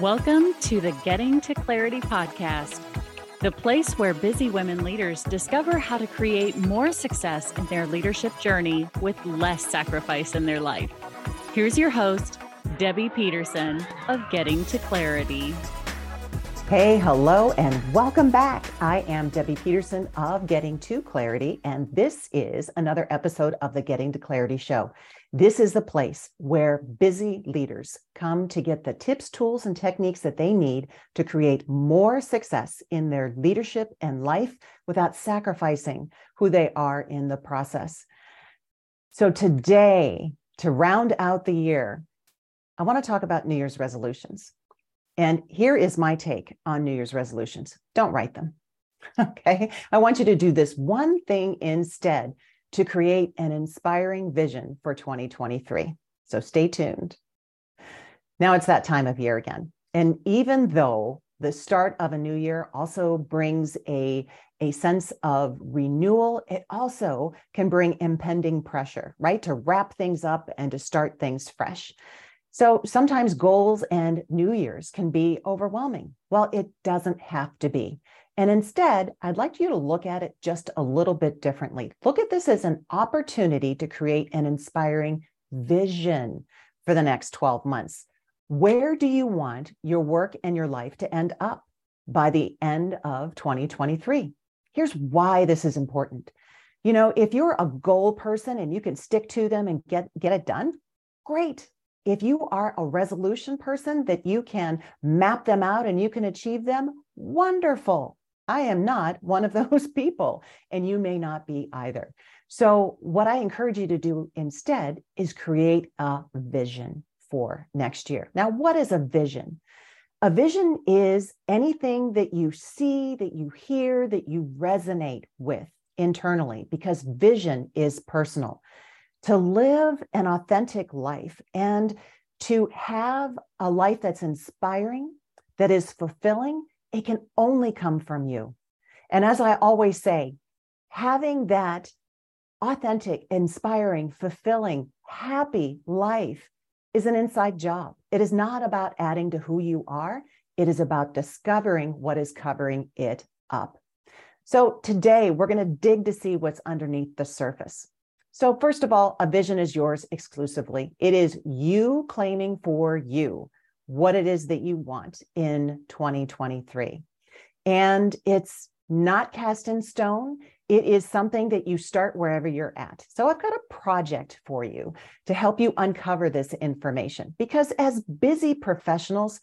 Welcome to the Getting to Clarity podcast, the place where busy women leaders discover how to create more success in their leadership journey with less sacrifice in their life. Here's your host, Debbie Peterson of Getting to Clarity. Hey, hello, and welcome back. I am Debbie Peterson of Getting to Clarity, and this is another episode of the Getting to Clarity show. This is the place where busy leaders come to get the tips, tools, and techniques that they need to create more success in their leadership and life without sacrificing who they are in the process. So, today, to round out the year, I want to talk about New Year's resolutions. And here is my take on New Year's resolutions don't write them. Okay. I want you to do this one thing instead to create an inspiring vision for 2023. So stay tuned. Now it's that time of year again. And even though the start of a new year also brings a, a sense of renewal, it also can bring impending pressure, right? To wrap things up and to start things fresh. So sometimes goals and New Year's can be overwhelming. Well, it doesn't have to be. And instead, I'd like you to look at it just a little bit differently. Look at this as an opportunity to create an inspiring vision for the next 12 months. Where do you want your work and your life to end up by the end of 2023? Here's why this is important. You know, if you're a goal person and you can stick to them and get, get it done, great. If you are a resolution person that you can map them out and you can achieve them, wonderful. I am not one of those people, and you may not be either. So, what I encourage you to do instead is create a vision for next year. Now, what is a vision? A vision is anything that you see, that you hear, that you resonate with internally, because vision is personal. To live an authentic life and to have a life that's inspiring, that is fulfilling, it can only come from you. And as I always say, having that authentic, inspiring, fulfilling, happy life is an inside job. It is not about adding to who you are, it is about discovering what is covering it up. So today we're going to dig to see what's underneath the surface. So, first of all, a vision is yours exclusively. It is you claiming for you what it is that you want in 2023. And it's not cast in stone. It is something that you start wherever you're at. So I've got a project for you to help you uncover this information because as busy professionals,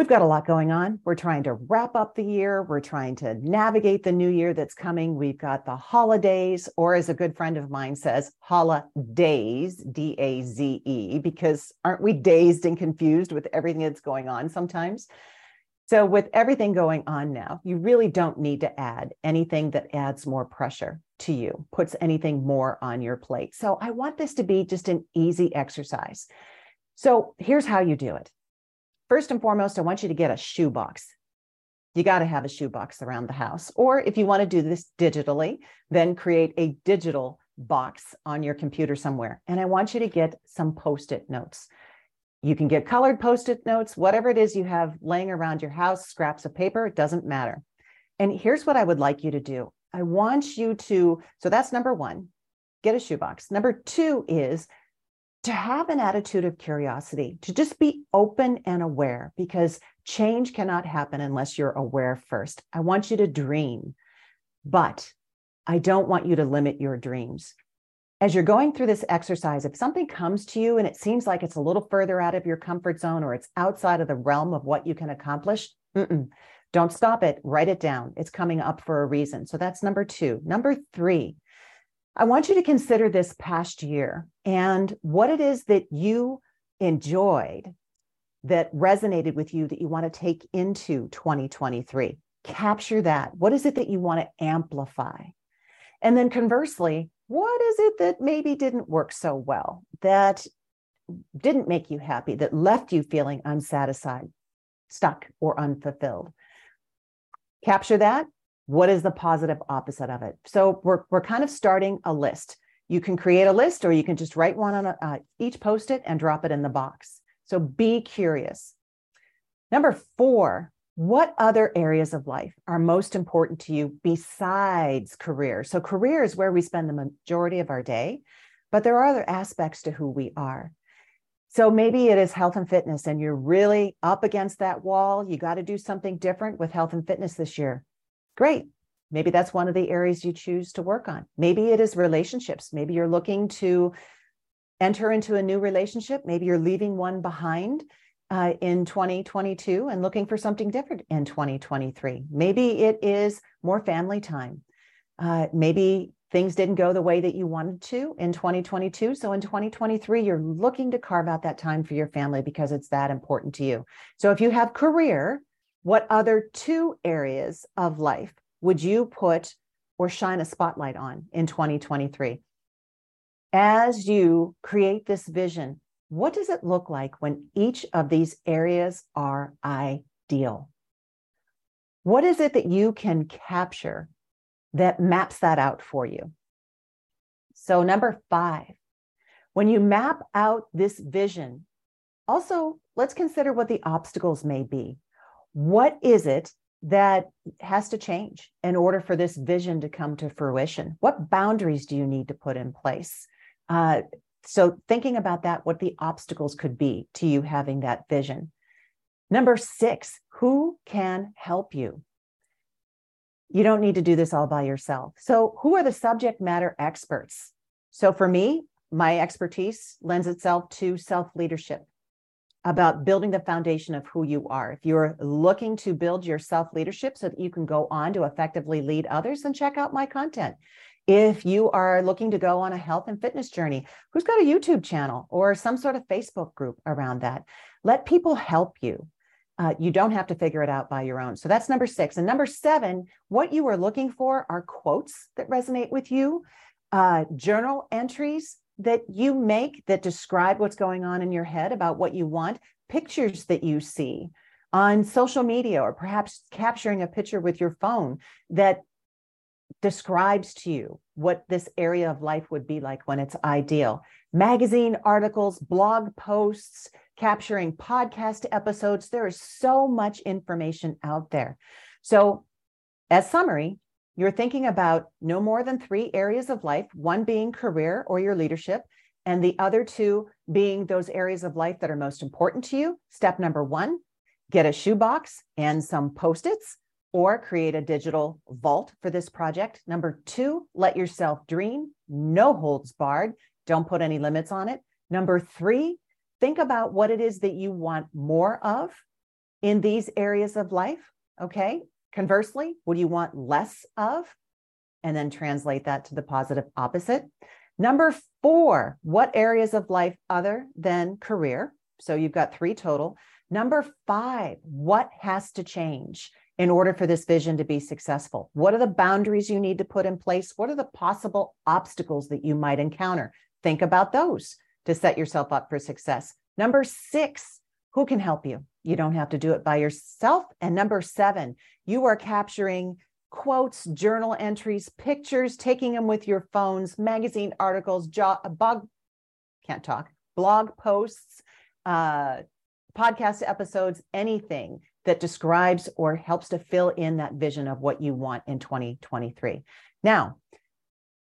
we've got a lot going on. We're trying to wrap up the year. We're trying to navigate the new year that's coming. We've got the holidays, or as a good friend of mine says, holidays, D A Z E, because aren't we dazed and confused with everything that's going on sometimes? So, with everything going on now, you really don't need to add anything that adds more pressure to you, puts anything more on your plate. So, I want this to be just an easy exercise. So, here's how you do it First and foremost, I want you to get a shoebox. You got to have a shoebox around the house. Or if you want to do this digitally, then create a digital box on your computer somewhere. And I want you to get some post it notes. You can get colored post it notes, whatever it is you have laying around your house, scraps of paper, it doesn't matter. And here's what I would like you to do I want you to, so that's number one, get a shoebox. Number two is to have an attitude of curiosity, to just be open and aware, because change cannot happen unless you're aware first. I want you to dream, but I don't want you to limit your dreams. As you're going through this exercise, if something comes to you and it seems like it's a little further out of your comfort zone or it's outside of the realm of what you can accomplish, don't stop it. Write it down. It's coming up for a reason. So that's number two. Number three, I want you to consider this past year and what it is that you enjoyed that resonated with you that you want to take into 2023. Capture that. What is it that you want to amplify? And then conversely, what is it that maybe didn't work so well, that didn't make you happy, that left you feeling unsatisfied, stuck, or unfulfilled? Capture that what is the positive opposite of it? So we're, we're kind of starting a list. You can create a list or you can just write one on a, uh, each post it and drop it in the box. So be curious. Number four, what other areas of life are most important to you besides career? So, career is where we spend the majority of our day, but there are other aspects to who we are. So, maybe it is health and fitness, and you're really up against that wall. You got to do something different with health and fitness this year. Great. Maybe that's one of the areas you choose to work on. Maybe it is relationships. Maybe you're looking to enter into a new relationship. Maybe you're leaving one behind uh, in 2022 and looking for something different in 2023. Maybe it is more family time. Uh, maybe things didn't go the way that you wanted to in 2022. So in 2023, you're looking to carve out that time for your family because it's that important to you. So if you have career, what other two areas of life would you put or shine a spotlight on in 2023? As you create this vision, what does it look like when each of these areas are ideal? What is it that you can capture that maps that out for you? So, number five, when you map out this vision, also let's consider what the obstacles may be. What is it that has to change in order for this vision to come to fruition? What boundaries do you need to put in place? Uh, so thinking about that, what the obstacles could be to you having that vision. Number six, who can help you? You don't need to do this all by yourself. So, who are the subject matter experts? So, for me, my expertise lends itself to self leadership, about building the foundation of who you are. If you're looking to build your self leadership so that you can go on to effectively lead others, then check out my content. If you are looking to go on a health and fitness journey, who's got a YouTube channel or some sort of Facebook group around that? Let people help you. Uh, you don't have to figure it out by your own. So that's number six. And number seven, what you are looking for are quotes that resonate with you, uh, journal entries that you make that describe what's going on in your head about what you want, pictures that you see on social media, or perhaps capturing a picture with your phone that describes to you what this area of life would be like when it's ideal. Magazine articles, blog posts, capturing podcast episodes. There is so much information out there. So, as summary, you're thinking about no more than three areas of life, one being career or your leadership, and the other two being those areas of life that are most important to you. Step number one get a shoebox and some post its or create a digital vault for this project. Number two, let yourself dream, no holds barred. Don't put any limits on it. Number three, think about what it is that you want more of in these areas of life. Okay. Conversely, what do you want less of? And then translate that to the positive opposite. Number four, what areas of life other than career? So you've got three total. Number five, what has to change? in order for this vision to be successful? What are the boundaries you need to put in place? What are the possible obstacles that you might encounter? Think about those to set yourself up for success. Number six, who can help you? You don't have to do it by yourself. And number seven, you are capturing quotes, journal entries, pictures, taking them with your phones, magazine articles, blog, can't talk, blog posts, uh, podcast episodes, anything that describes or helps to fill in that vision of what you want in 2023. Now,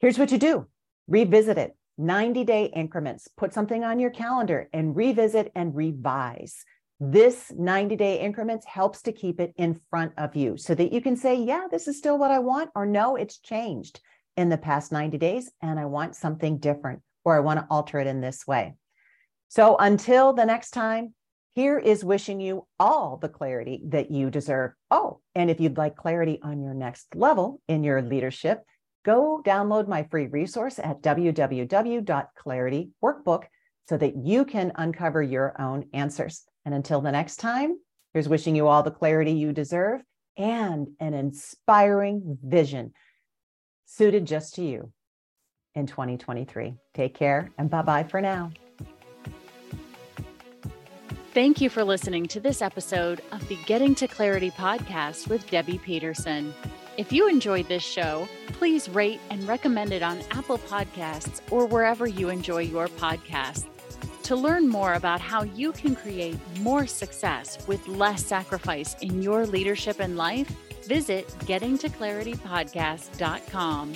here's what you do revisit it 90 day increments, put something on your calendar and revisit and revise. This 90 day increments helps to keep it in front of you so that you can say, yeah, this is still what I want, or no, it's changed in the past 90 days and I want something different, or I want to alter it in this way. So until the next time, here is wishing you all the clarity that you deserve. Oh, and if you'd like clarity on your next level in your leadership, go download my free resource at www.clarityworkbook so that you can uncover your own answers. And until the next time, here's wishing you all the clarity you deserve and an inspiring vision suited just to you in 2023. Take care and bye bye for now. Thank you for listening to this episode of the Getting to Clarity podcast with Debbie Peterson. If you enjoyed this show, please rate and recommend it on Apple Podcasts or wherever you enjoy your podcasts. To learn more about how you can create more success with less sacrifice in your leadership and life, visit gettingtoclaritypodcast.com.